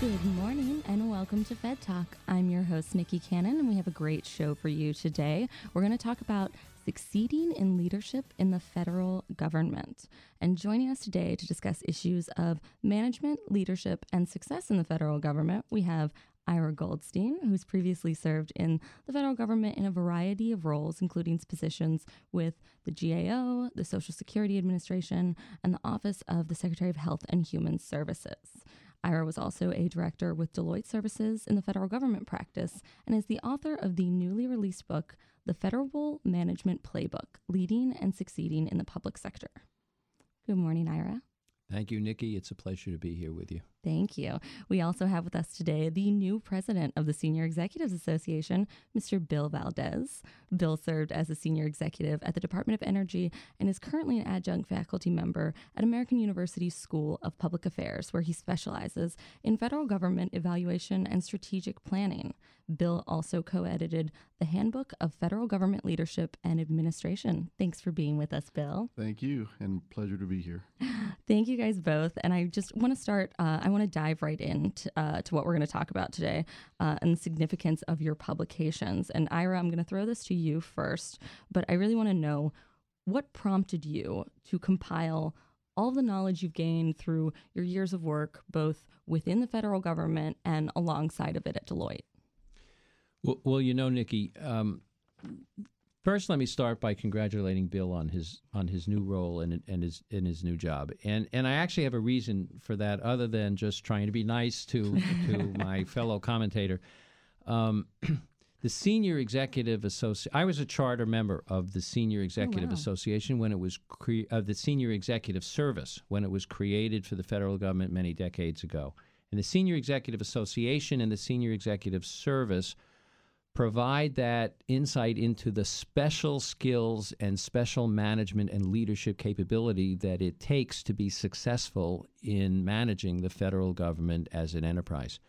Good morning and welcome to Fed Talk. I'm your host, Nikki Cannon, and we have a great show for you today. We're going to talk about succeeding in leadership in the federal government. And joining us today to discuss issues of management, leadership, and success in the federal government, we have Ira Goldstein, who's previously served in the federal government in a variety of roles, including positions with the GAO, the Social Security Administration, and the Office of the Secretary of Health and Human Services. Ira was also a director with Deloitte Services in the federal government practice and is the author of the newly released book, The Federal Management Playbook Leading and Succeeding in the Public Sector. Good morning, Ira. Thank you, Nikki. It's a pleasure to be here with you. Thank you. We also have with us today the new president of the Senior Executives Association, Mr. Bill Valdez. Bill served as a senior executive at the Department of Energy and is currently an adjunct faculty member at American University School of Public Affairs, where he specializes in federal government evaluation and strategic planning. Bill also co edited the Handbook of Federal Government Leadership and Administration. Thanks for being with us, Bill. Thank you, and pleasure to be here. Thank you guys both. And I just want to start, uh, I want to dive right into uh, to what we're going to talk about today uh, and the significance of your publications. And Ira, I'm going to throw this to you first, but I really want to know what prompted you to compile all the knowledge you've gained through your years of work, both within the federal government and alongside of it at Deloitte. Well, well you know, Nikki. Um, first, let me start by congratulating Bill on his on his new role and and his in his new job. And and I actually have a reason for that, other than just trying to be nice to to my fellow commentator. Um, the Senior Executive Association. I was a charter member of the Senior Executive oh, wow. Association when it was cre- of the Senior Executive Service when it was created for the federal government many decades ago. And the Senior Executive Association and the Senior Executive Service provide that insight into the special skills and special management and leadership capability that it takes to be successful in managing the federal government as an enterprise.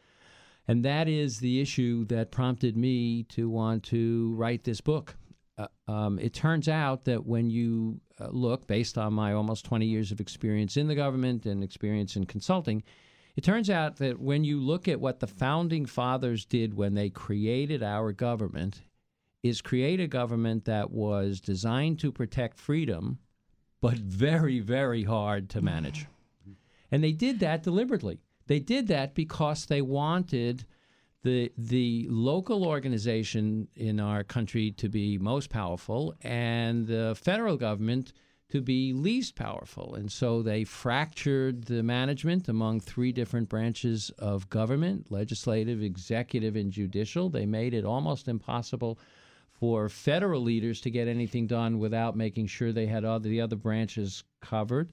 And that is the issue that prompted me to want to write this book. Uh, um, it turns out that when you uh, look, based on my almost 20 years of experience in the government and experience in consulting, it turns out that when you look at what the founding fathers did when they created our government, is create a government that was designed to protect freedom, but very, very hard to manage. And they did that deliberately. They did that because they wanted the the local organization in our country to be most powerful and the federal government to be least powerful. And so they fractured the management among three different branches of government legislative, executive, and judicial. They made it almost impossible for federal leaders to get anything done without making sure they had all the other branches covered.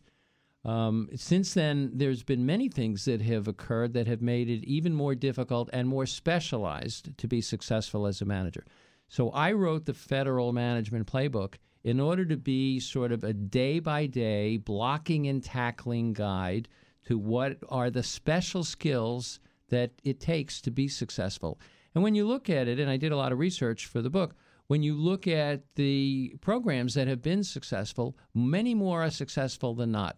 Um, since then, there's been many things that have occurred that have made it even more difficult and more specialized to be successful as a manager. So I wrote the Federal Management Playbook in order to be sort of a day by day blocking and tackling guide to what are the special skills that it takes to be successful. And when you look at it, and I did a lot of research for the book, when you look at the programs that have been successful, many more are successful than not.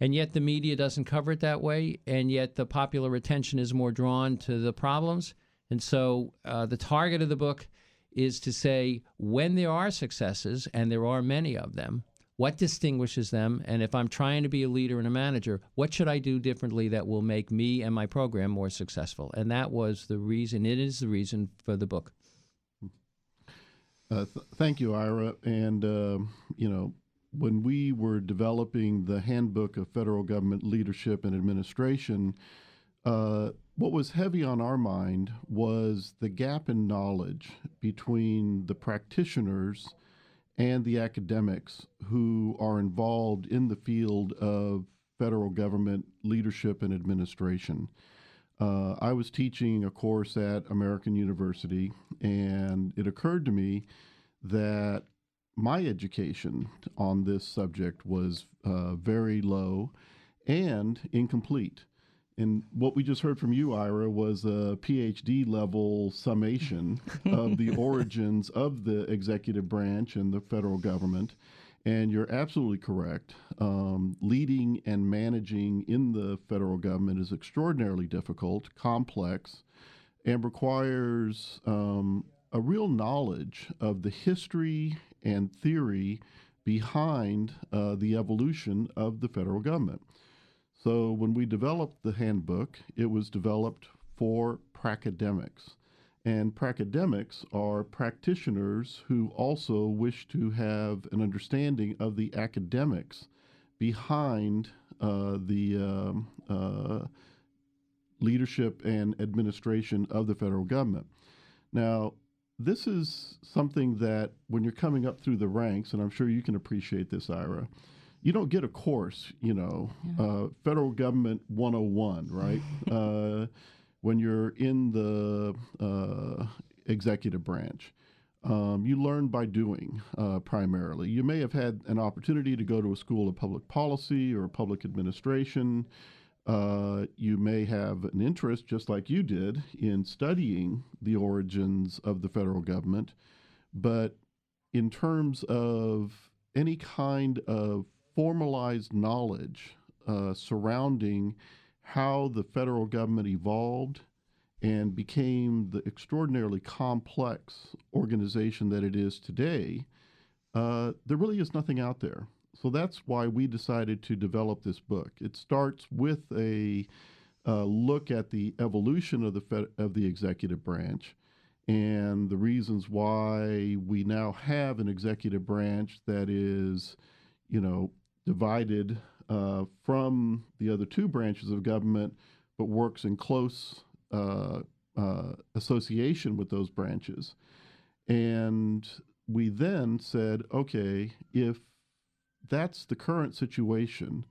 And yet the media doesn't cover it that way, and yet the popular attention is more drawn to the problems. And so uh, the target of the book is to say when there are successes, and there are many of them, what distinguishes them? And if I'm trying to be a leader and a manager, what should I do differently that will make me and my program more successful? And that was the reason, it is the reason for the book. Uh, th- thank you, Ira. And, uh, you know, when we were developing the Handbook of Federal Government Leadership and Administration, uh, what was heavy on our mind was the gap in knowledge between the practitioners and the academics who are involved in the field of federal government leadership and administration. Uh, I was teaching a course at American University, and it occurred to me that my education on this subject was uh, very low and incomplete. And what we just heard from you, Ira, was a PhD level summation of the origins of the executive branch and the federal government. And you're absolutely correct. Um, leading and managing in the federal government is extraordinarily difficult, complex, and requires um, a real knowledge of the history and theory behind uh, the evolution of the federal government. So when we developed the handbook, it was developed for pracademics. And pracademics are practitioners who also wish to have an understanding of the academics behind uh, the um, uh, leadership and administration of the federal government. Now, this is something that when you're coming up through the ranks, and I'm sure you can appreciate this, Ira, you don't get a course, you know, yeah. uh, federal government 101, right? uh, when you're in the uh, executive branch. Um, you learn by doing uh, primarily. You may have had an opportunity to go to a school of public policy or public administration. Uh, you may have an interest, just like you did, in studying the origins of the federal government. But in terms of any kind of formalized knowledge uh, surrounding how the federal government evolved and became the extraordinarily complex organization that it is today, uh, there really is nothing out there. So that's why we decided to develop this book. It starts with a uh, look at the evolution of the fed- of the executive branch and the reasons why we now have an executive branch that is, you know, divided uh, from the other two branches of government, but works in close uh, uh, association with those branches. And we then said, okay, if that's the current situation,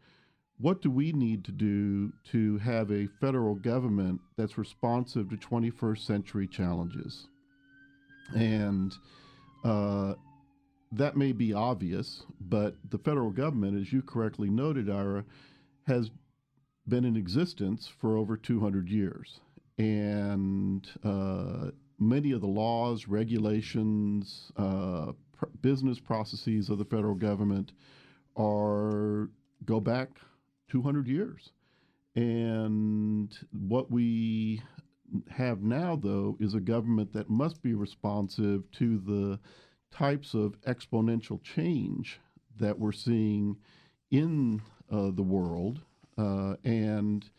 what do we need to do to have a federal government that's responsive to 21st century challenges? And uh, that may be obvious, but the federal government, as you correctly noted, Ira, has been in existence for over 200 years. And uh, many of the laws, regulations, uh, pr- business processes of the federal government are go back 200 years. And what we have now, though, is a government that must be responsive to the types of exponential change that we're seeing in uh, the world uh, and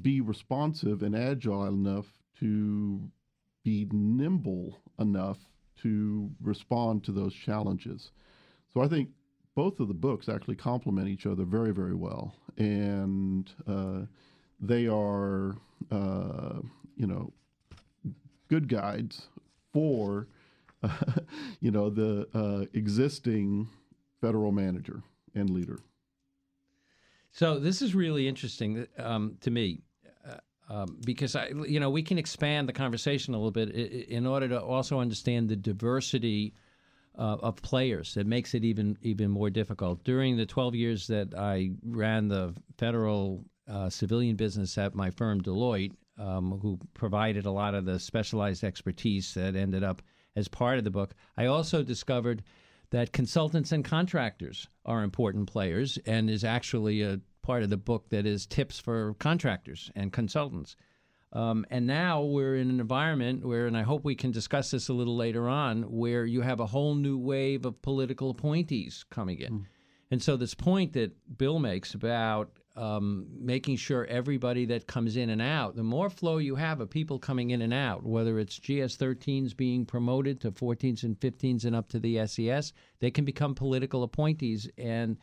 be responsive and agile enough to be nimble enough to respond to those challenges. So I think both of the books actually complement each other very, very well. And uh, they are, uh, you know, good guides for you know, the uh, existing federal manager and leader. So this is really interesting um, to me. Uh, um, because I, you know, we can expand the conversation a little bit in order to also understand the diversity uh, of players. It makes it even even more difficult. During the 12 years that I ran the federal uh, civilian business at my firm Deloitte, um, who provided a lot of the specialized expertise that ended up as part of the book. I also discovered that consultants and contractors are important players and is actually a part of the book that is tips for contractors and consultants. Um, and now we're in an environment where, and I hope we can discuss this a little later on, where you have a whole new wave of political appointees coming in. Mm. And so, this point that Bill makes about um, making sure everybody that comes in and out, the more flow you have of people coming in and out, whether it's GS 13s being promoted to 14s and 15s and up to the SES, they can become political appointees. And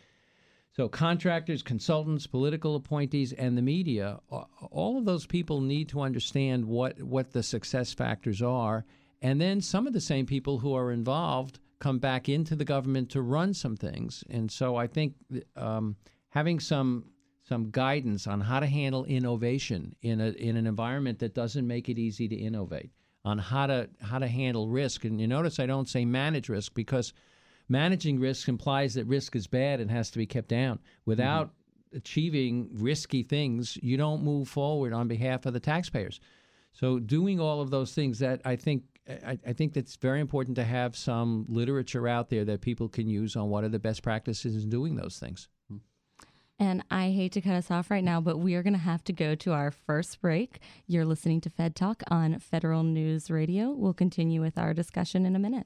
so, contractors, consultants, political appointees, and the media, all of those people need to understand what, what the success factors are. And then some of the same people who are involved come back into the government to run some things. And so, I think um, having some some guidance on how to handle innovation in a in an environment that doesn't make it easy to innovate, on how to how to handle risk. And you notice I don't say manage risk because managing risk implies that risk is bad and has to be kept down. Without mm-hmm. achieving risky things, you don't move forward on behalf of the taxpayers. So doing all of those things that I think I, I, think that's very important to have some literature out there that people can use on what are the best practices in doing those things. And I hate to cut us off right now, but we are going to have to go to our first break. You're listening to Fed Talk on Federal News Radio. We'll continue with our discussion in a minute.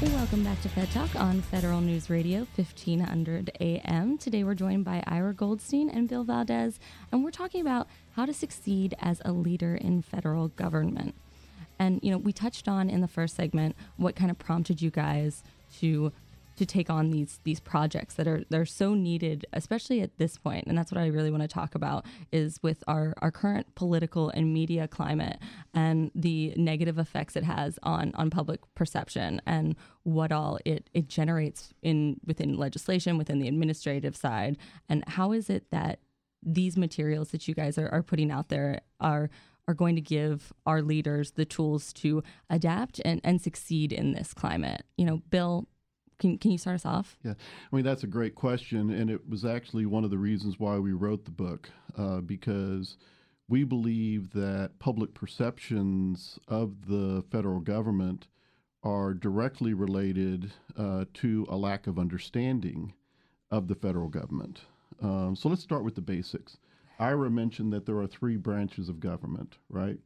Welcome back to Fed Talk on Federal News Radio, 1500 AM. Today we're joined by Ira Goldstein and Bill Valdez, and we're talking about how to succeed as a leader in federal government. And, you know, we touched on in the first segment what kind of prompted you guys to to take on these these projects that are they're so needed, especially at this point. And that's what I really want to talk about is with our our current political and media climate and the negative effects it has on on public perception and what all it it generates in within legislation, within the administrative side, and how is it that these materials that you guys are, are putting out there are are going to give our leaders the tools to adapt and, and succeed in this climate. You know, Bill, can, can you start us off? Yeah, I mean, that's a great question. And it was actually one of the reasons why we wrote the book, uh, because we believe that public perceptions of the federal government are directly related uh, to a lack of understanding of the federal government. Um, so let's start with the basics. Ira mentioned that there are three branches of government, right?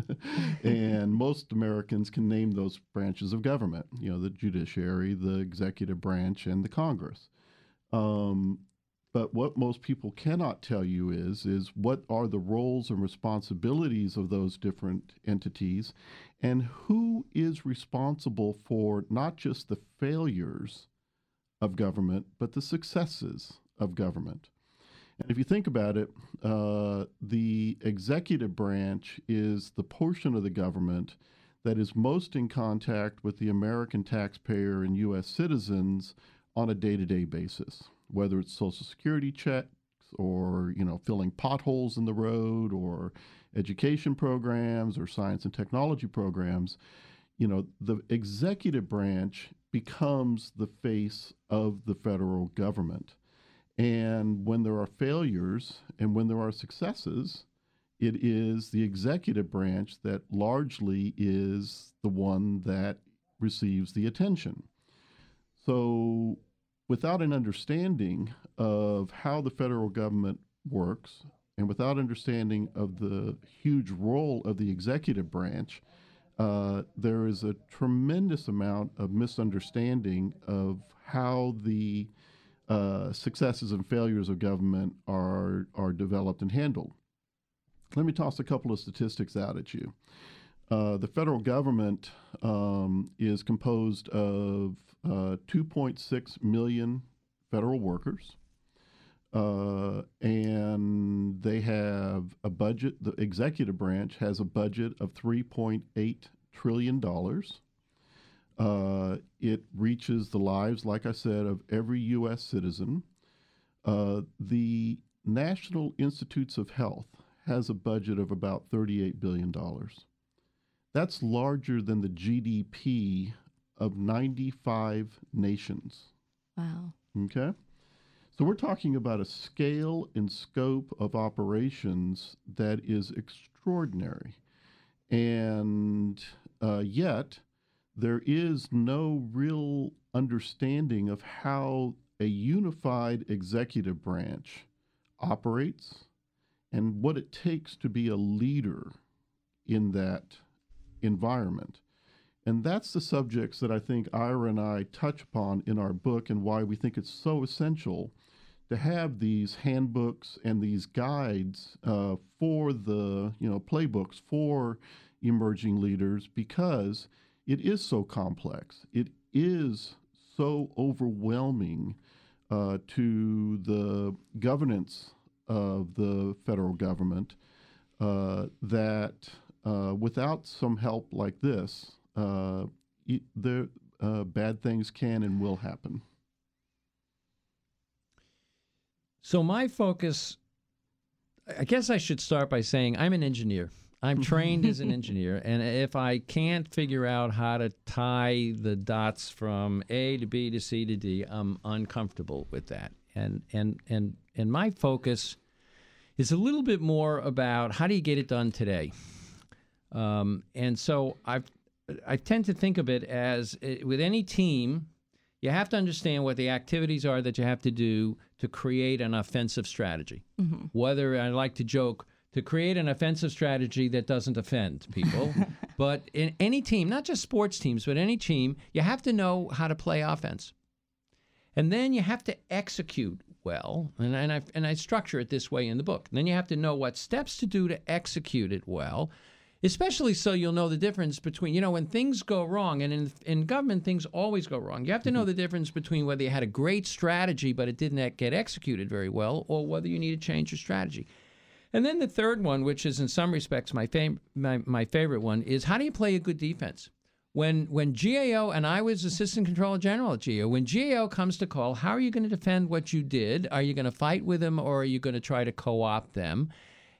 and most Americans can name those branches of government, you know, the judiciary, the executive branch, and the Congress. Um, but what most people cannot tell you is is what are the roles and responsibilities of those different entities and who is responsible for not just the failures of government but the successes of government. And if you think about it, uh, the executive branch is the portion of the government that is most in contact with the American taxpayer and U.S. citizens on a day-to-day basis, whether it's Social Security checks or you know filling potholes in the road or education programs or science and technology programs. You know, the executive branch becomes the face of the federal government. And when there are failures and when there are successes, it is the executive branch that largely is the one that receives the attention. So, without an understanding of how the federal government works and without understanding of the huge role of the executive branch, uh, there is a tremendous amount of misunderstanding of how the uh, successes and failures of government are are developed and handled. Let me toss a couple of statistics out at you. Uh, the federal government um, is composed of uh, 2.6 million federal workers, uh, and they have a budget. The executive branch has a budget of 3.8 trillion dollars. Uh, it reaches the lives, like I said, of every U.S. citizen. Uh, the National Institutes of Health has a budget of about $38 billion. That's larger than the GDP of 95 nations. Wow. Okay. So we're talking about a scale and scope of operations that is extraordinary. And uh, yet, there is no real understanding of how a unified executive branch operates and what it takes to be a leader in that environment. And that's the subjects that I think Ira and I touch upon in our book and why we think it's so essential to have these handbooks and these guides uh, for the, you know, playbooks for emerging leaders because it is so complex. It is so overwhelming uh, to the governance of the federal government uh, that uh, without some help like this, uh, the uh, bad things can and will happen. So my focus, I guess I should start by saying I'm an engineer. I'm trained as an engineer, and if I can't figure out how to tie the dots from A to B to C to D, I'm uncomfortable with that. And and and and my focus is a little bit more about how do you get it done today. Um, and so I I tend to think of it as uh, with any team, you have to understand what the activities are that you have to do to create an offensive strategy. Mm-hmm. Whether I like to joke to create an offensive strategy that doesn't offend people. but in any team, not just sports teams, but any team, you have to know how to play offense. And then you have to execute well. And, and, I, and I structure it this way in the book. And then you have to know what steps to do to execute it well, especially so you'll know the difference between, you know, when things go wrong, and in, in government, things always go wrong. You have to know mm-hmm. the difference between whether you had a great strategy, but it didn't get executed very well, or whether you need to change your strategy. And then the third one, which is in some respects my, fam- my, my favorite one, is how do you play a good defense? When when GAO and I was assistant comptroller general at GAO, when GAO comes to call, how are you going to defend what you did? Are you going to fight with them or are you going to try to co-opt them?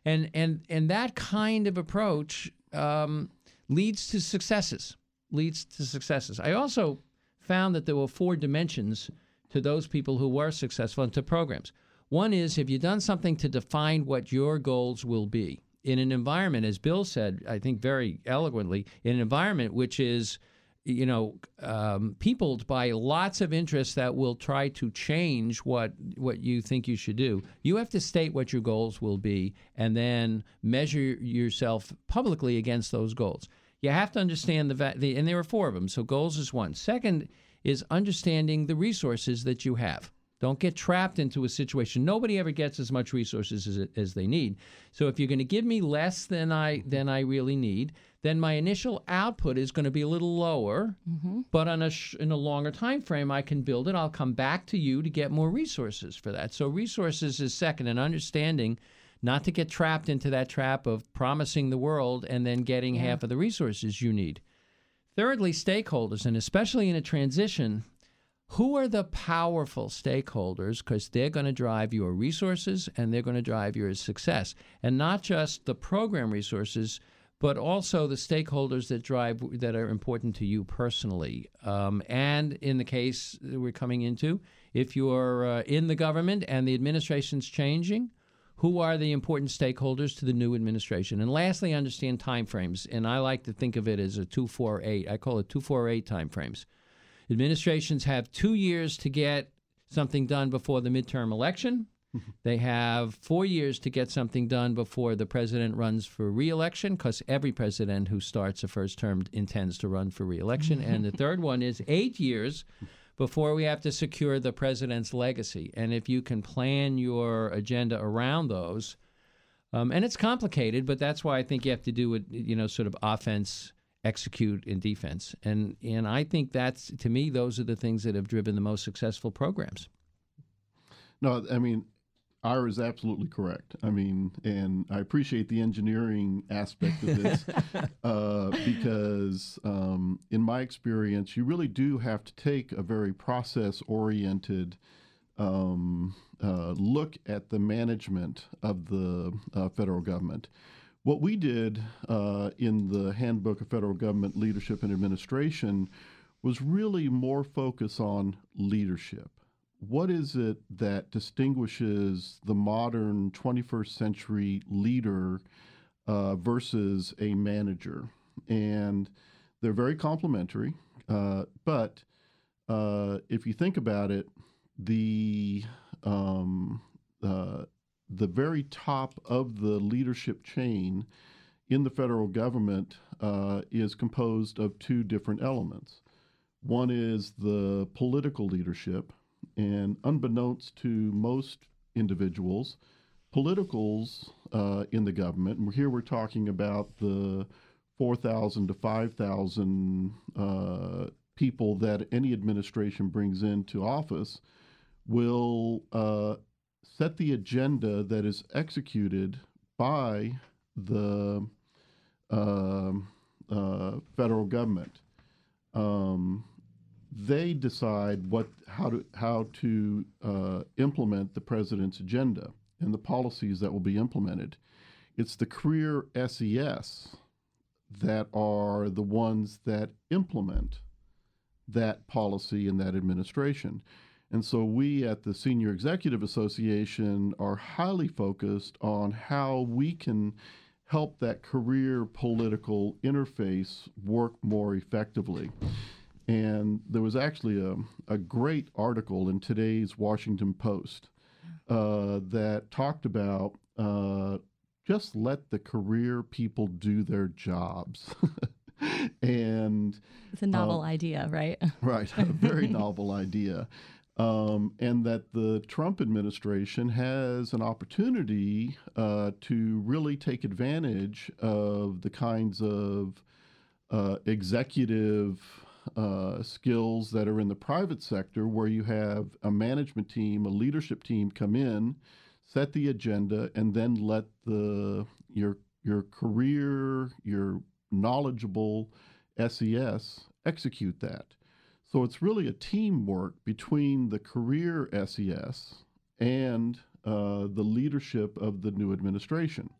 And and and that kind of approach um, leads to successes. Leads to successes. I also found that there were four dimensions to those people who were successful and to programs. One is have you done something to define what your goals will be? In an environment, as Bill said, I think very eloquently, in an environment which is you know, um, peopled by lots of interests that will try to change what what you think you should do. You have to state what your goals will be, and then measure yourself publicly against those goals. You have to understand the, the and there are four of them. So goals is one. Second is understanding the resources that you have. Don't get trapped into a situation. Nobody ever gets as much resources as, as they need. So if you're going to give me less than I than I really need, then my initial output is going to be a little lower. Mm-hmm. But on a sh- in a longer time frame, I can build it. I'll come back to you to get more resources for that. So resources is second, and understanding not to get trapped into that trap of promising the world and then getting yeah. half of the resources you need. Thirdly, stakeholders, and especially in a transition, who are the powerful stakeholders? Because they're going to drive your resources and they're going to drive your success. And not just the program resources but also the stakeholders that drive that are important to you personally. Um, and in the case that we're coming into if you're uh, in the government and the administration's changing who are the important stakeholders to the new administration? And lastly understand timeframes. And i like to think of it as a 248 i call it 248 timeframes Administrations have two years to get something done before the midterm election. they have four years to get something done before the president runs for reelection, because every president who starts a first term intends to run for reelection. and the third one is eight years before we have to secure the president's legacy. And if you can plan your agenda around those, um, and it's complicated, but that's why I think you have to do it, you know, sort of offense execute in defense. And and I think that's to me those are the things that have driven the most successful programs. No, I mean Ira is absolutely correct. I mean, and I appreciate the engineering aspect of this uh, because, um, in my experience, you really do have to take a very process oriented um, uh, look at the management of the uh, federal government. What we did uh, in the Handbook of Federal Government Leadership and Administration was really more focus on leadership. What is it that distinguishes the modern 21st century leader uh, versus a manager? And they're very complementary, uh, but uh, if you think about it, the um, uh, the very top of the leadership chain in the federal government uh, is composed of two different elements. One is the political leadership, and unbeknownst to most individuals, politicals uh, in the government, and here we're talking about the 4,000 to 5,000 uh, people that any administration brings into office, will uh, set the agenda that is executed by the um, uh, federal government. Um, they decide what how to how to uh, implement the president's agenda and the policies that will be implemented. It's the career SES that are the ones that implement that policy and that administration. And so we at the Senior Executive Association are highly focused on how we can help that career political interface work more effectively. And there was actually a, a great article in today's Washington Post uh, that talked about uh, just let the career people do their jobs. and it's a novel uh, idea, right? right, a very novel idea. Um, and that the Trump administration has an opportunity uh, to really take advantage of the kinds of uh, executive uh, skills that are in the private sector, where you have a management team, a leadership team come in, set the agenda, and then let the your your career, your knowledgeable SES execute that. So it's really a teamwork between the career SES and uh, the leadership of the new administration.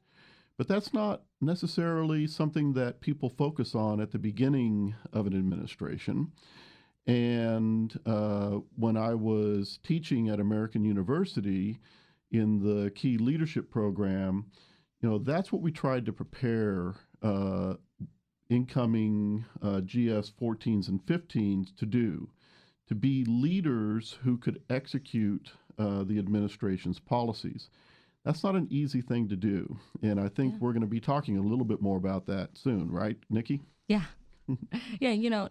But that's not necessarily something that people focus on at the beginning of an administration. And uh, when I was teaching at American University in the key leadership program, you know, that's what we tried to prepare uh, incoming uh, GS 14s and 15s to do to be leaders who could execute uh, the administration's policies. That's not an easy thing to do. And I think yeah. we're going to be talking a little bit more about that soon, right, Nikki? Yeah. yeah, you know,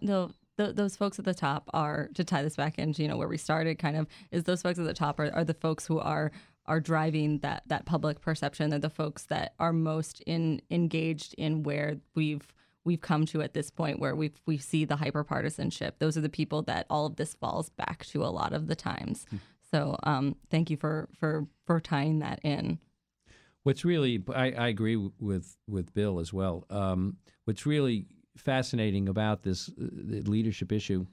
the, those folks at the top are, to tie this back into, you know, where we started kind of, is those folks at the top are, are the folks who are are driving that that public perception. They're the folks that are most in engaged in where we've we've come to at this point where we we see the hyperpartisanship. Those are the people that all of this falls back to a lot of the times. Hmm. So um, thank you for for for tying that in. What's really I, I agree with with Bill as well. Um, what's really fascinating about this uh, leadership issue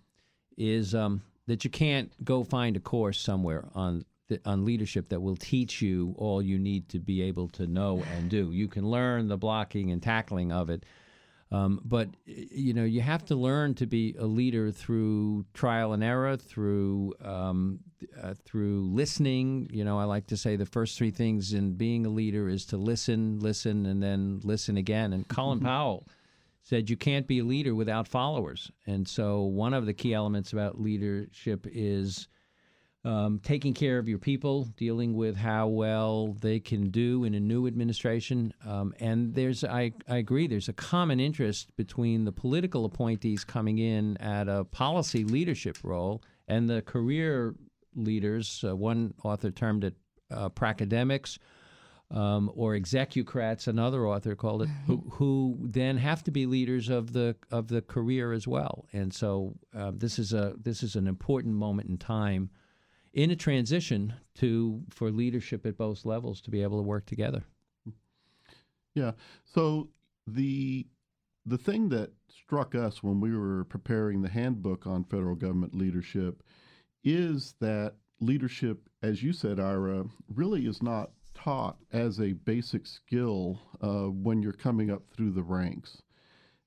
is um, that you can't go find a course somewhere on on leadership that will teach you all you need to be able to know and do. You can learn the blocking and tackling of it, um, but you know, you have to learn to be a leader through trial and error, through um, uh, through listening. You know, I like to say the first three things in being a leader is to listen, listen, and then listen again. And Colin Powell said you can't be a leader without followers. And so, one of the key elements about leadership is um, taking care of your people, dealing with how well they can do in a new administration. Um, and there's, I, I agree, there's a common interest between the political appointees coming in at a policy leadership role and the career leaders. Uh, one author termed it uh, pracademics. Um, or execucrats, another author called it, who, who, then have to be leaders of the of the career as well. And so uh, this is a this is an important moment in time in a transition to for leadership at both levels to be able to work together. Yeah. So the the thing that struck us when we were preparing the handbook on federal government leadership is that leadership, as you said, Ira, really is not taught as a basic skill uh, when you're coming up through the ranks.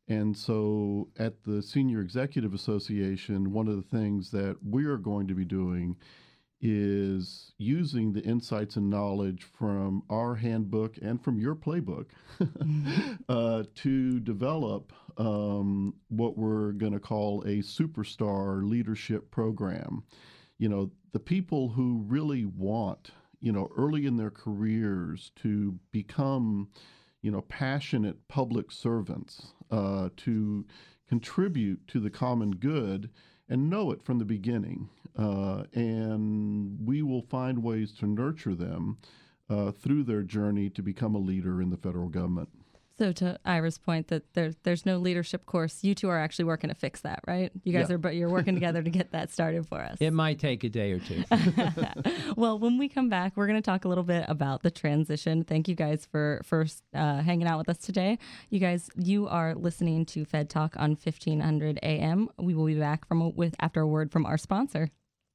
and so at the Senior Executive Association, one of the things that we are going to be doing is using the insights and knowledge from our handbook and from your playbook uh, to develop um, what we're going to call a superstar leadership program. You know, the people who really want, you know, early in their careers to become, you know, passionate public servants, uh, to contribute to the common good and know it from the beginning. Uh, and we will find ways to nurture them uh, through their journey to become a leader in the federal government. So to Ira's point that there's there's no leadership course, you two are actually working to fix that, right? You guys Yeah. are but you're working together to get that started for us. It might take a day or two. well, when we come back, we're going to talk a little bit about the transition. Thank you guys for for uh, hanging out with us today. You guys, you are listening to Fed Talk on 1500 AM. We will be back from a, with after a word from our sponsor.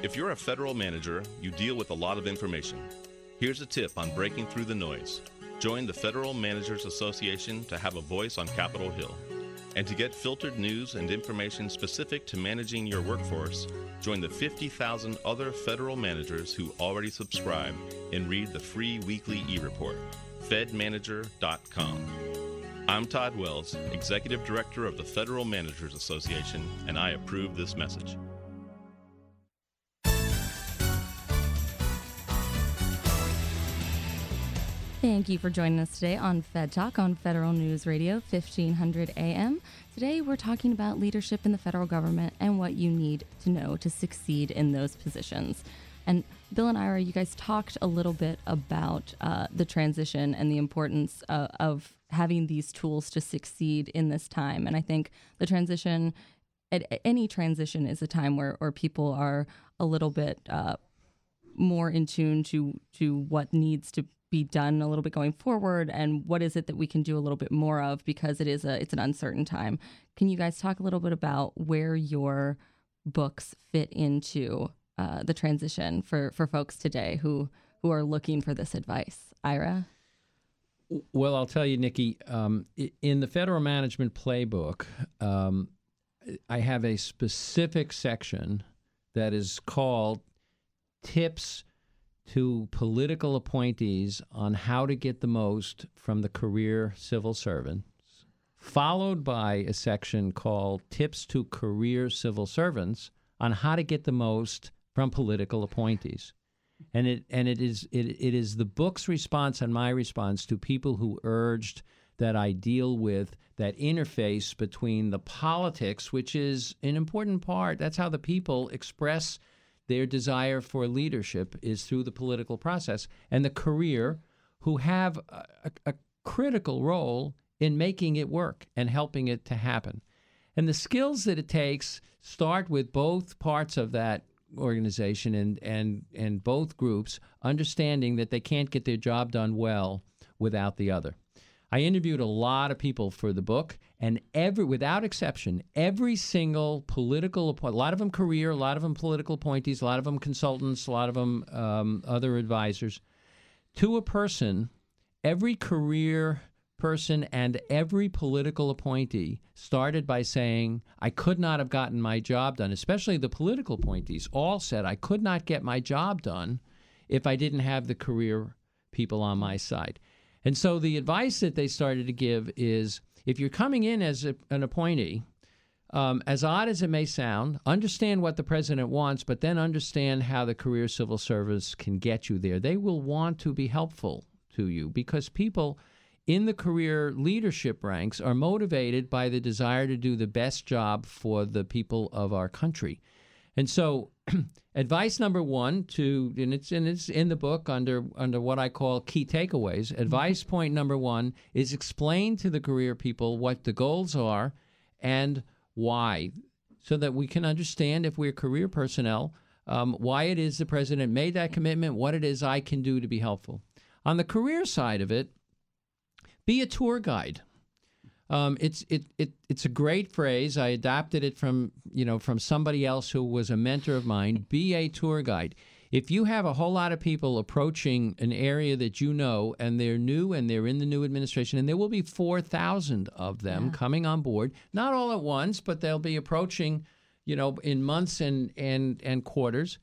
If you're a federal manager, you deal with a lot of information. Here's a tip on breaking through the noise. Join the Federal Managers Association to have a voice on Capitol Hill. And to get filtered news and information specific to managing your workforce, join the 50,000 other federal managers who already subscribe and read the free weekly e report. FedManager.com. I'm Todd Wells, Executive Director of the Federal Managers Association, and I approve this message. Thank you for joining us today on Fed Talk on Federal News Radio 1500 AM. Today we're talking about leadership in the federal government and what you need to know to succeed in those positions. And Bill and Ira, you guys talked a little bit about uh, the transition and the importance uh, of having these tools to succeed in this time. And I think the transition, at any transition, is a time where, where people are a little bit uh, more in tune to to what needs to be done a little bit going forward and what is it that we can do a little bit more of because it is a it's an uncertain time. Can you guys talk a little bit about where your books fit into uh, the transition for for folks today who who are looking for this advice? Ira. Well, I'll tell you, Nikki, um, in the federal management playbook, um, I have a specific section that is called Tips to Political Appointees on How to Get the Most from the Career Civil Servants, followed by a section called Tips to Career Civil Servants on How to Get the Most from Political Appointees and it and it is it, it is the book's response and my response to people who urged that I deal with that interface between the politics, which is an important part. That's how the people express their desire for leadership is through the political process, and the career, who have a, a, critical role in making it work and helping it to happen. And the skills that it takes start with both parts of that organization and, and, and both groups understanding that they can't get their job done well without the other. I interviewed a lot of people for the book, and every, without exception, every single political, a lot of them career, a lot of them political appointees, a lot of them consultants, a lot of them um, other advisors, to a person, every career person and every political appointee started by saying, I could not have gotten my job done, especially the political appointees all said, I could not get my job done if I didn't have the career people on my side. And so the advice that they started to give is if you're coming in as a, an appointee, um, as odd as it may sound, understand what the president wants, but then understand how the career civil service can get you there. They will want to be helpful to you because people in the career leadership ranks are motivated by the desire to do the best job for the people of our country. And so, advice number one to and it's and it's in the book under under what I call key takeaways. Advice point number one is explain to the career people what the goals are and why, so that we can understand if we're career personnel um, why it is the president made that commitment, what it is I can do to be helpful. On the career side of it, be a tour guide. Um, it's it, it it's a great phrase. I adapted it from you know from somebody else who was a mentor of mine. Be a tour guide. If you have a whole lot of people approaching an area that you know and they're new and they're in the new administration, and there will be four thousand of them yeah. coming on board, not all at once, but they'll be approaching, you know, in months and and and quarters.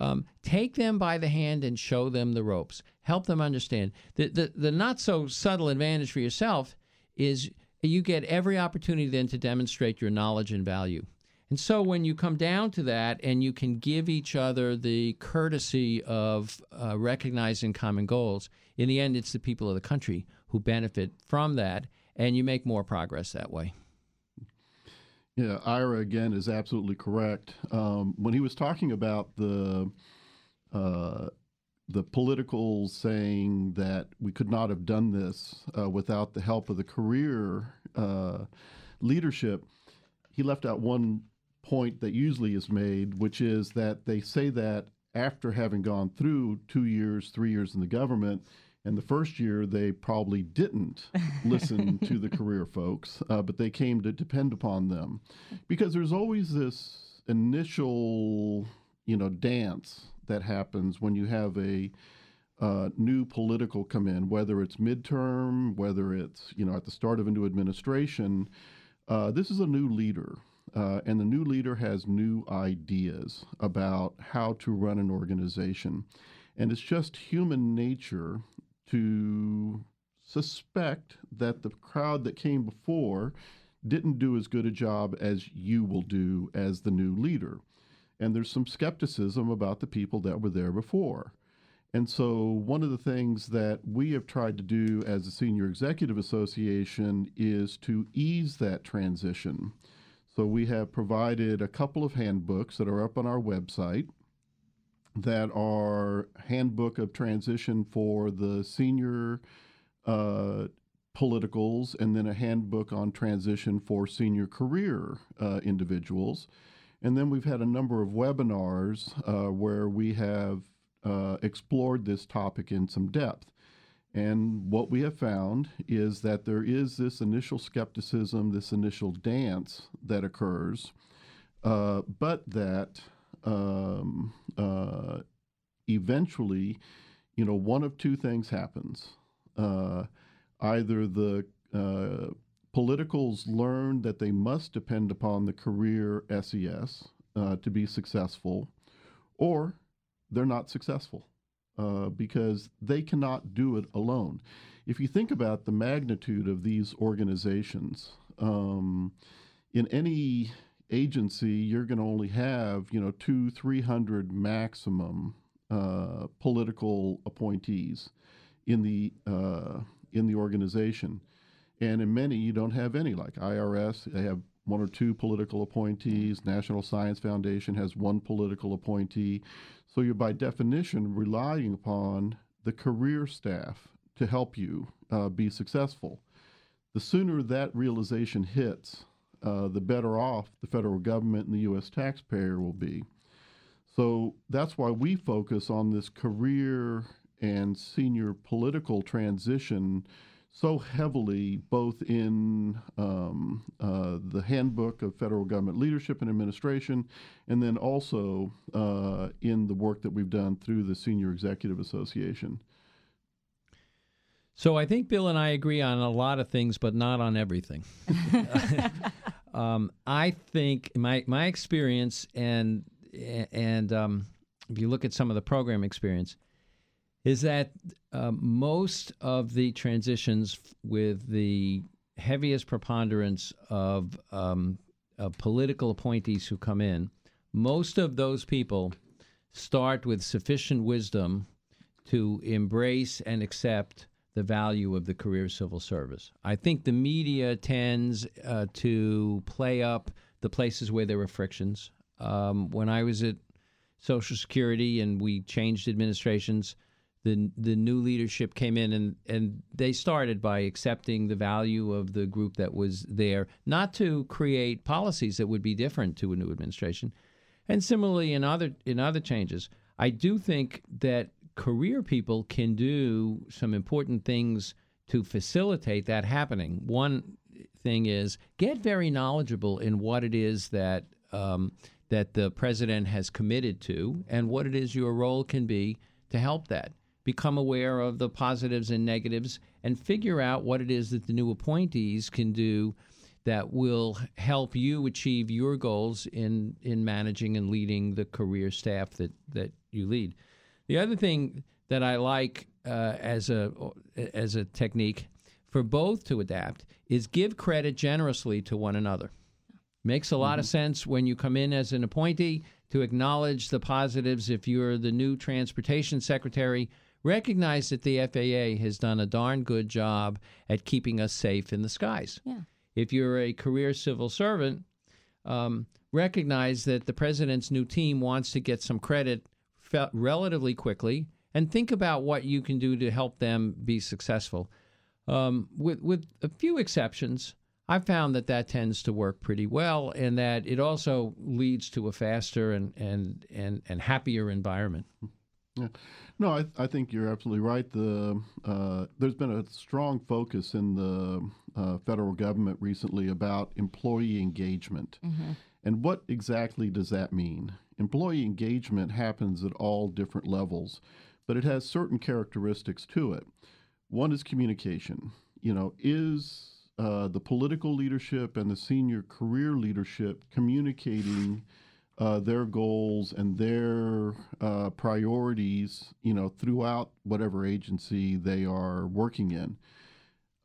Um, take them by the hand and show them the ropes. Help them understand. The, the, the not so subtle advantage for yourself is you get every opportunity then to demonstrate your knowledge and value. And so when you come down to that and you can give each other the courtesy of uh, recognizing common goals, in the end, it's the people of the country who benefit from that, and you make more progress that way. Yeah, Ira again is absolutely correct. Um, when he was talking about the uh, the political saying that we could not have done this uh, without the help of the career uh, leadership, he left out one point that usually is made, which is that they say that after having gone through two years, three years in the government, and the first year they probably didn't listen to the career folks, uh, but they came to depend upon them, because there's always this initial, you know, dance that happens when you have a uh, new political come in, whether it's midterm, whether it's you know at the start of a new administration. Uh, this is a new leader, uh, and the new leader has new ideas about how to run an organization, and it's just human nature to suspect that the crowd that came before didn't do as good a job as you will do as the new leader and there's some skepticism about the people that were there before. And so, one of the things that we have tried to do as a Senior Executive Association is to ease that transition. So, we have provided a couple of handbooks that are up on our website that are handbook of transition for the senior uh, politicals, and then a handbook on transition for senior career uh, individuals. And then we've had a number of webinars uh, where we have uh, explored this topic in some depth. And what we have found is that there is this initial skepticism, this initial dance that occurs, uh, but that um, uh, eventually, you know, one of two things happens. Uh, either the uh, politicals learn that they must depend upon the career SES uh, to be successful, or they're not successful uh, because they cannot do it alone. If you think about the magnitude of these organizations, um, in any agency, you're going to only have you know two, three hundred maximum uh, political appointees in the uh, in the organization. And in many, you don't have any, like IRS, they have one or two political appointees. National Science Foundation has one political appointee. So you're by definition relying upon the career staff to help you uh, be successful. The sooner that realization hits, uh, the better off the federal government and the U.S. taxpayer will be. So that's why we focus on this career and senior political transition so heavily both in um, uh, the handbook of federal government leadership and administration, and then also uh, in the work that we've done through the Senior Executive Association. So I think Bill and I agree on a lot of things, but not on everything. um, I think my my experience and and um, if you look at some of the program experience, is that uh, most of the transitions with the heaviest preponderance of, um, of political appointees who come in, most of those people start with sufficient wisdom to embrace and accept the value of the career civil service. I think the media tends uh, to play up the places where there were frictions. um, when I was at Social Security and we changed administrations, the the new leadership came in and and they started by accepting the value of the group that was there, not to create policies that would be different to a new administration. And similarly, in other in other changes, I do think that career people can do some important things to facilitate that happening. One thing is get very knowledgeable in what it is that um, that the president has committed to and what it is your role can be to help that. Become aware of the positives and negatives and figure out what it is that the new appointees can do that will help you achieve your goals in, in managing and leading the career staff that, that you lead. The other thing that I like uh, as a as a technique for both to adapt is give credit generously to one another. Makes a lot mm-hmm. of sense when you come in as an appointee to acknowledge the positives. If you're the new transportation secretary, recognize that the FAA has done a darn good job at keeping us safe in the skies. Yeah. If you're a career civil servant, um, recognize that the president's new team wants to get some credit fe- relatively quickly and think about what you can do to help them be successful. Um, with with a few exceptions, I've found that that tends to work pretty well, and that it also leads to a faster and and and, and happier environment. Yeah. No, I, I think you're absolutely right. The uh, there's been a strong focus in the uh, federal government recently about employee engagement, mm-hmm. and what exactly does that mean? Employee engagement happens at all different levels, but it has certain characteristics to it. One is communication. You know, is uh, the political leadership and the senior career leadership communicating uh, their goals and their uh, priorities, you know, throughout whatever agency they are working in.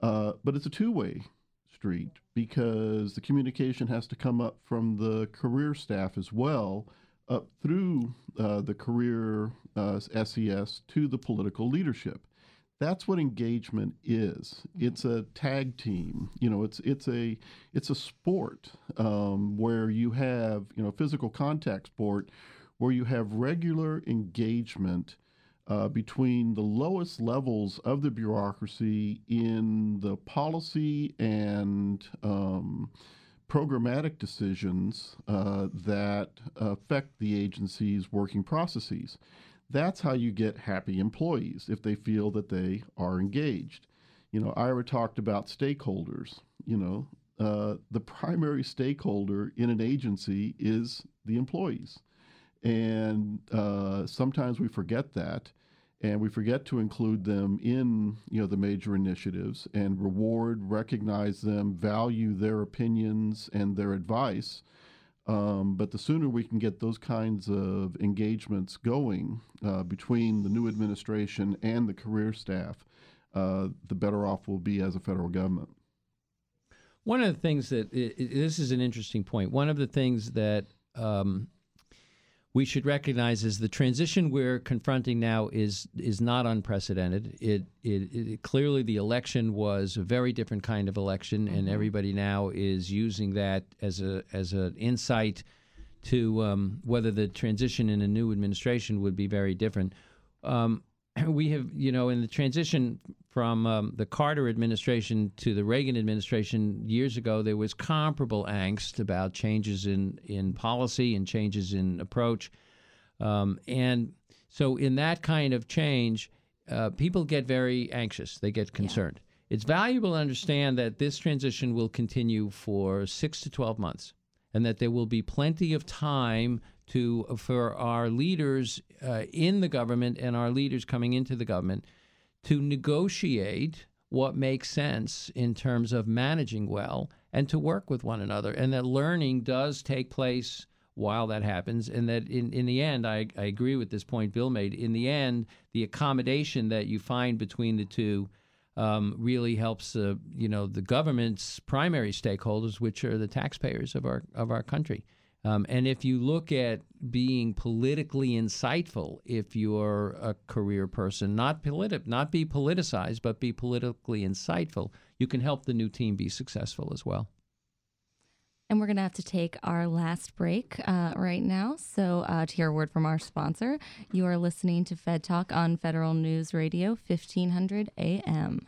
Uh, but it's a two-way street because the communication has to come up from the career staff as well, up through uh, the career SES uh, to the political leadership that's what engagement is. It's a tag team. You know, it's it's a it's a sport um, where you have you know physical contact sport where you have regular engagement uh, between the lowest levels of the bureaucracy in the policy and um, programmatic decisions uh, that affect the agency's working processes. That's how you get happy employees if they feel that they are engaged. You know, Ira talked about stakeholders. You know, uh, the primary stakeholder in an agency is the employees. And uh, sometimes we forget that and we forget to include them in you know the major initiatives and reward recognize them value their opinions and their advice um, but the sooner we can get those kinds of engagements going uh, between the new administration and the career staff, uh, the better off we'll be as a federal government. One of the things that this is an interesting point. One of the things that um, we should recognize is the transition we're confronting now is is not unprecedented. It, it, it clearly the election was a very different kind of election, mm-hmm. and everybody now is using that as a as an insight to um, whether the transition in a new administration would be very different. Um, we have, you know, in the transition from um, the Carter administration to the Reagan administration years ago, there was comparable angst about changes in, in policy and changes in approach. Um, and so, in that kind of change, uh, people get very anxious, they get concerned. Yeah. It's valuable to understand that this transition will continue for six to 12 months and that there will be plenty of time to for our leaders uh, in the government and our leaders coming into the government to negotiate what makes sense in terms of managing well and to work with one another and that learning does take place while that happens and that in, in the end I, I agree with this point bill made in the end the accommodation that you find between the two um, really helps uh, you know the government's primary stakeholders which are the taxpayers of our of our country um, and if you look at being politically insightful, if you're a career person, not politi- not be politicized, but be politically insightful, you can help the new team be successful as well. And we're going to have to take our last break uh, right now. So, uh, to hear a word from our sponsor, you are listening to Fed Talk on Federal News Radio, 1500 AM.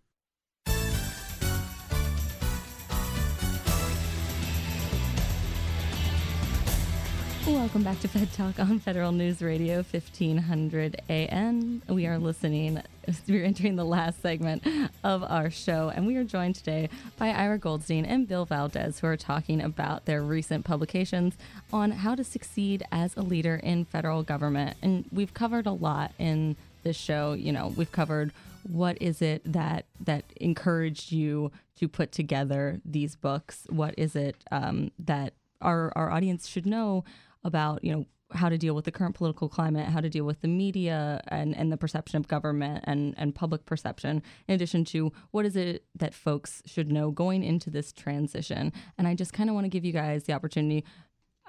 Welcome back to Fed Talk on Federal News Radio 1500 AM. We are listening, we're entering the last segment of our show, and we are joined today by Ira Goldstein and Bill Valdez, who are talking about their recent publications on how to succeed as a leader in federal government. And we've covered a lot in this show. You know, we've covered what is it that that encouraged you to put together these books? What is it um, that our our audience should know about you know how to deal with the current political climate, how to deal with the media and, and the perception of government and, and public perception, in addition to what is it that folks should know going into this transition. And I just kind of want to give you guys the opportunity.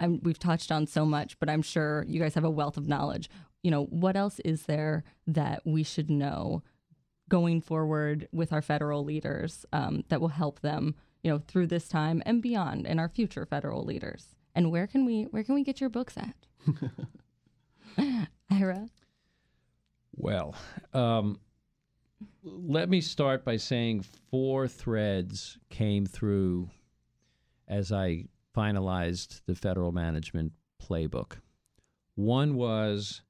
I'm, we've touched on so much, but I'm sure you guys have a wealth of knowledge. You know, what else is there that we should know going forward with our federal leaders um, that will help them, you know, through this time and beyond, and our future federal leaders? And where can we where can we get your books at? Ira. Well, um, let me start by saying four threads came through as I finalized the federal management playbook. One was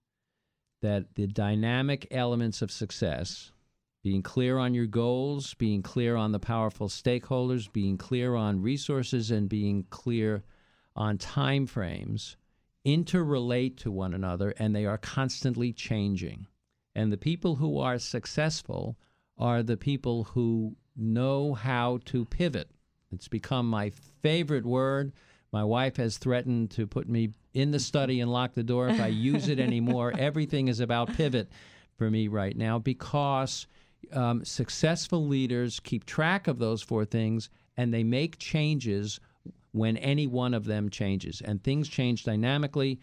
that the dynamic elements of success, being clear on your goals, being clear on the powerful stakeholders, being clear on resources, and being clear on time frames interrelate to one another and they are constantly changing. And the people who are successful are the people who know how to pivot. It's become my favorite word. My wife has threatened to put me in the study and lock the door if I use it anymore. Everything is about pivot for me right now because um, successful leaders keep track of those four things and they make changes when any one of them changes. And things change dynamically.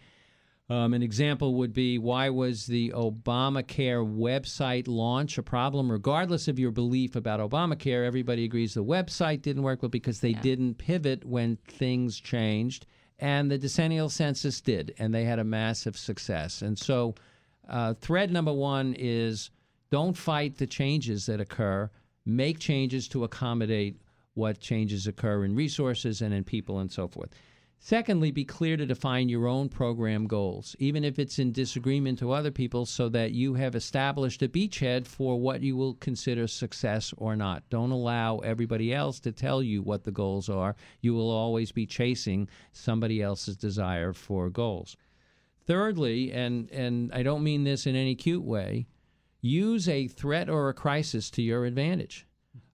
Um, an example would be why was the Obamacare website launch a problem? Regardless of your belief about Obamacare, everybody agrees the website didn't work well because they yeah. didn't pivot when things changed. And the decennial census did, and they had a massive success. And so, uh, thread number one is don't fight the changes that occur, make changes to accommodate what changes occur in resources and in people and so forth. Secondly, be clear to define your own program goals, even if it's in disagreement to other people, so that you have established a beachhead for what you will consider success or not. Don't allow everybody else to tell you what the goals are. You will always be chasing somebody else's desire for goals. Thirdly, and, and I don't mean this in any cute way, use a threat or a crisis to your advantage.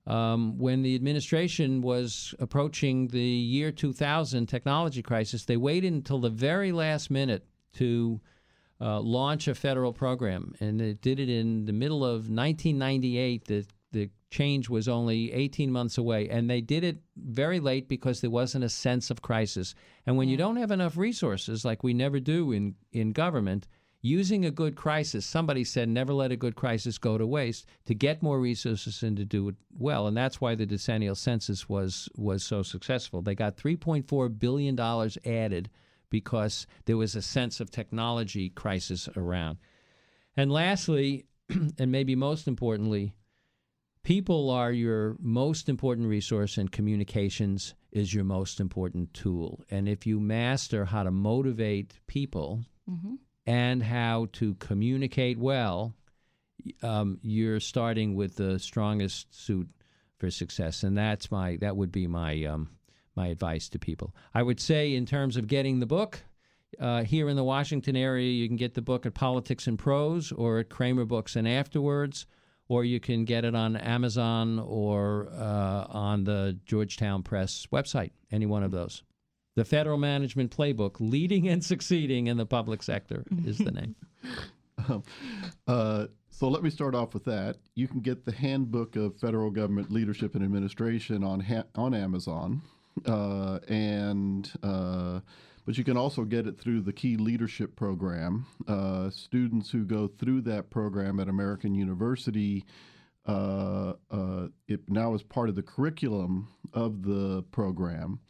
Um, when the administration was approaching the year 2000 technology crisis, they waited until the very last minute to uh, launch a federal program, and they did it in the middle of 1998. The the change was only 18 months away, and they did it very late because there wasn't a sense of crisis. And when yeah. you don't have enough resources, like we never do in in government, using a good crisis, somebody said never let a good crisis go to waste to get more resources and to do it well. And that's why the decennial census was was so successful. They got 3.4 billion dollars added because there was a sense of technology crisis around. And lastly, and maybe most importantly, people are your most important resource and communications is your most important tool. And if you master how to motivate people, mm-hmm and how to communicate well, um, you're starting with the strongest suit for success, and that's my that would be my um, my advice to people. I would say in terms of getting the book. Uh, here in the Washington area, you can get the book at Politics and Prose or at Kramer Books and Afterwords, or you can get it on Amazon or uh, on the Georgetown Press website, any one of those. The Federal Management Playbook Leading and Succeeding in the Public Sector is the name. Um, uh, so let me start off with that. You can get the Handbook of Federal Government Leadership and Administration on ha- on Amazon, uh, and uh, but you can also get it through the Key Leadership Program. Uh, students who go through that program at American University. Uh, uh, it now is part of the curriculum of the program,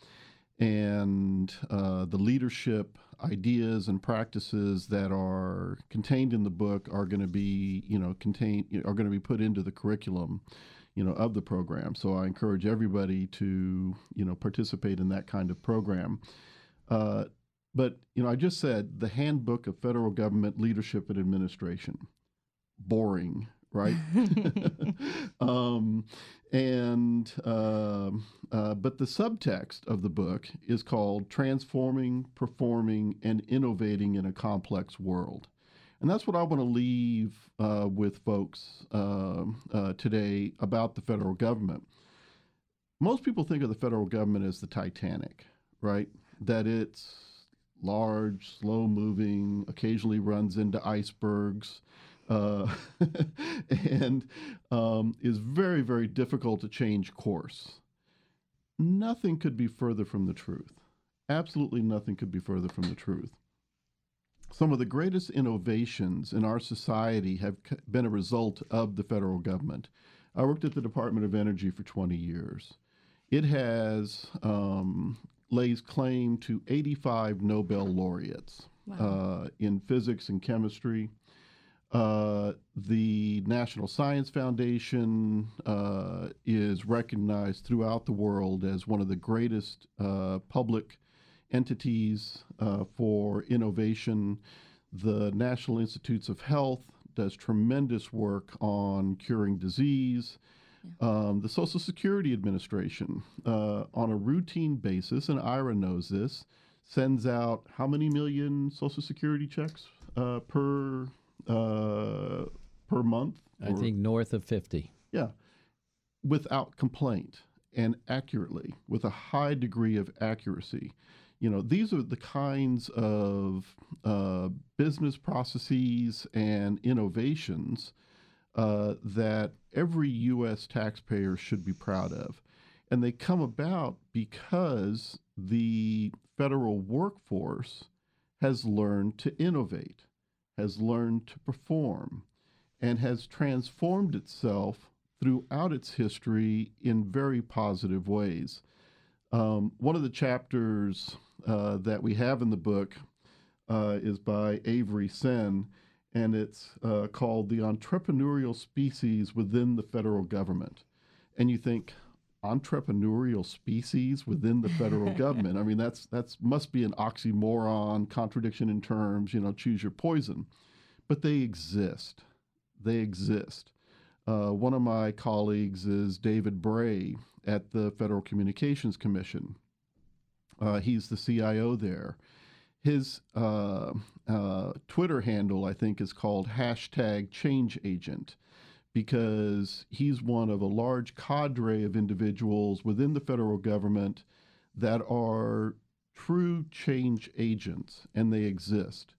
and the leadership ideas and practices that are contained in the book are going to be, you know, contained are going to be put into the curriculum, you know, of the program. So I encourage everybody to, you know, participate in that kind of program. Uh, but you know, I just said the Handbook of Federal Government Leadership and Administration. Boring, right? um, and uh, uh, but the subtext of the book is called "Transforming, Performing, and Innovating in a Complex World," and that's what I want to leave uh, with folks um, uh, today about the federal government. Most people think of the federal government as the Titanic, right? That it's large, slow moving, occasionally runs into icebergs uh, and um, is very, very difficult to change course. Nothing could be further from the truth. Absolutely nothing could be further from the truth. Some of the greatest innovations in our society have been a result of the federal government. I worked at the Department of Energy for 20 years. It has um, lays claim to 85 Nobel laureates wow. uh, in physics and chemistry, uh, the National Science Foundation uh, is recognized throughout the world as one of the greatest uh, public entities uh, for innovation. The National Institutes of Health does tremendous work on curing disease. Yeah. Um, the Social Security Administration, uh, on a routine basis, and Ira knows this, sends out how many million Social Security checks per uh, per month. I think north of 50. Yeah, without complaint and accurately, with a high degree of accuracy. You know, these are the kinds of uh, business processes and innovations uh, that every U.S. taxpayer should be proud of. And they come about because the federal workforce has learned to innovate has learned to perform and has transformed itself throughout its history in very positive ways. Um, one of the chapters uh, that we have in the book uh, is by Avery Sen, and it's uh, called The Entrepreneurial Species Within the Federal Government. And you think, entrepreneurial species within the federal government. I mean, that's that's must be an oxymoron, contradiction in terms. You know, choose your poison, but they exist. They exist. Uh, one of my colleagues is David Bray at the Federal Communications Commission. Uh, he's the CIO there. His uh, uh, Twitter handle, I think, is called hashtag Change Agent because he's one of a large cadre of individuals within the federal government that are true change agents, and they exist.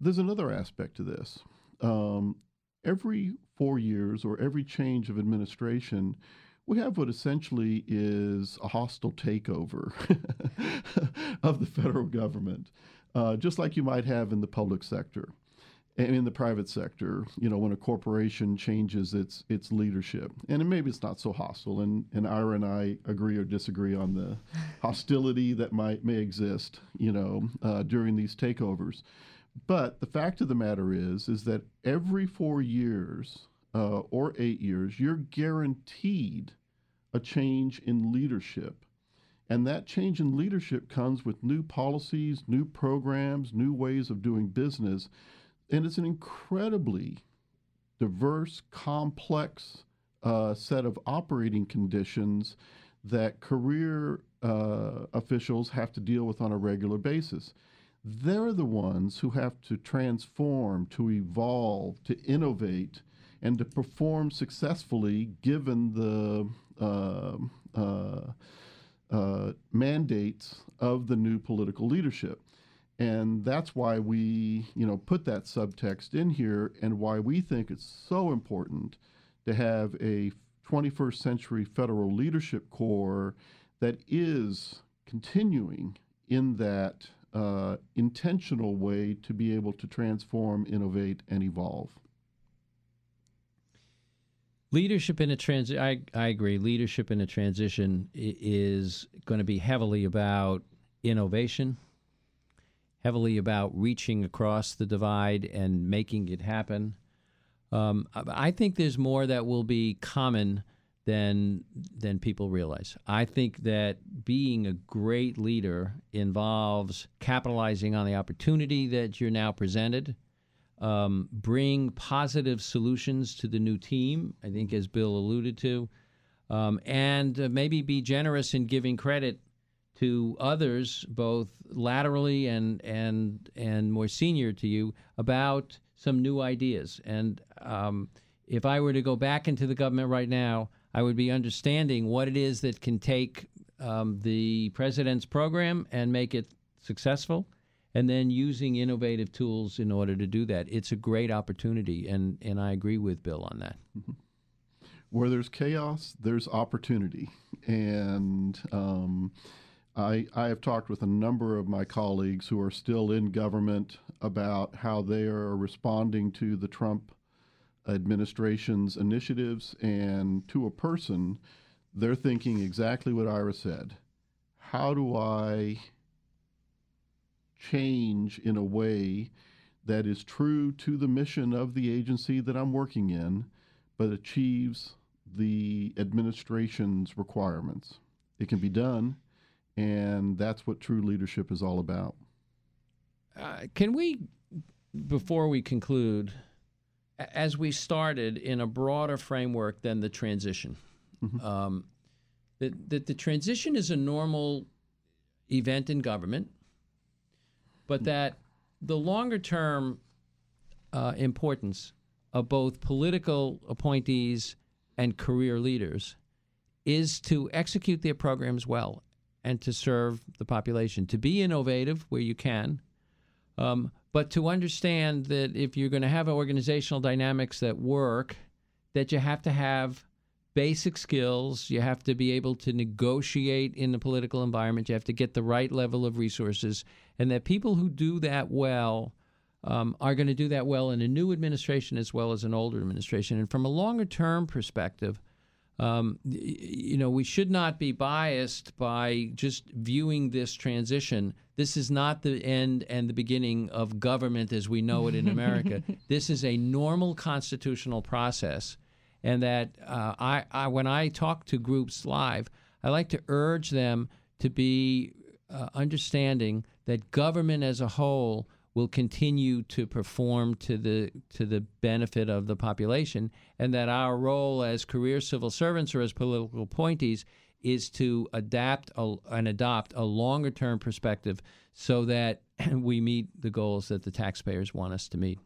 There's another aspect to this. Um, every four years or every change of administration, we have what essentially is a hostile takeover of the federal government, uh, just like you might have in the public sector in the private sector, you know, when a corporation changes its its leadership, and maybe it's not so hostile, and and Ira and I agree or disagree on the hostility that might may exist, you know, uh, during these takeovers. But the fact of the matter is, is that every four years uh, or eight years, you're guaranteed a change in leadership. And that change in leadership comes with new policies, new programs, new ways of doing business and it's an incredibly diverse, complex uh, set of operating conditions that career uh, officials have to deal with on a regular basis. They're the ones who have to transform, to evolve, to innovate, and to perform successfully given the uh, uh uh, mandates of the new political leadership. And that's why we, you know, put that subtext in here and why we think it's so important to have a 21st century federal leadership corps that is continuing in that uh, intentional way to be able to transform, innovate, and evolve. Leadership in a transition, I, I agree. Leadership in a transition is going to be heavily about innovation, heavily about reaching across the divide and making it happen. Um, I think there's more that will be common than than people realize. I think that being a great leader involves capitalizing on the opportunity that you're now presented, um, bring positive solutions to the new team. I think, as Bill alluded to, um, and uh, maybe be generous in giving credit to others, both laterally and and and more senior to you, about some new ideas. And um, if I were to go back into the government right now. I would be understanding what it is that can take um, the president's program and make it successful, and then using innovative tools in order to do that. It's a great opportunity, and, and I agree with Bill on that. Mm-hmm. Where there's chaos, there's opportunity. And um, I, I have talked with a number of my colleagues who are still in government about how they are responding to the Trump administration's initiatives, and to a person, they're thinking exactly what Ira said. How do I change in a way that is true to the mission of the agency that I'm working in, but achieves the administration's requirements? It can be done, and that's what true leadership is all about. Uh, can we, before we conclude, as we started in a broader framework than the transition. Mm-hmm. Um, that, that the transition is a normal event in government, but mm-hmm. that the longer term uh, importance of both political appointees and career leaders is to execute their programs well and to serve the population, to be innovative where you can, um, but to understand that if you're going to have organizational dynamics that work, that you have to have basic skills. You have to be able to negotiate in the political environment. You have to get the right level of resources. And that people who do that well um, are going to do that well in a new administration as well as an older administration. And from a longer term perspective, um, you know, we should not be biased by just viewing this transition. This is not the end and the beginning of government as we know it in America. this is a normal constitutional process, and that uh, I, I, when I talk to groups live, I like to urge them to be uh, understanding that government as a whole will continue to perform to the to the benefit of the population, and that our role as career civil servants or as political appointees is to adapt a, and adopt a longer term perspective so that we meet the goals that the taxpayers want us to meet.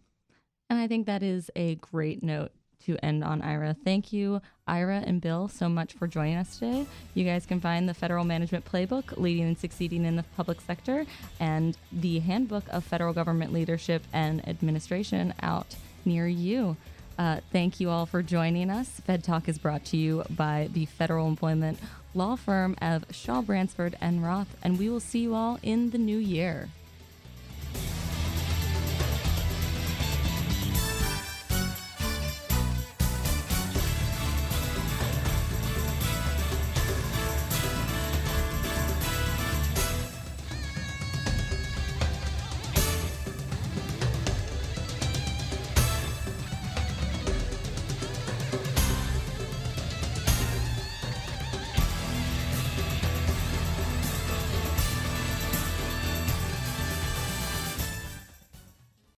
And I think that is a great note to end on Ira. Thank you, Ira and Bill, so much for joining us today. You guys can find the Federal Management Playbook, Leading and Succeeding in the Public Sector, and the Handbook of Federal Government Leadership and Administration out near you. Uh, thank you all for joining us. Fed Talk is brought to you by the federal employment law firm of Shaw Bransford and Roth, and we will see you all in the new year.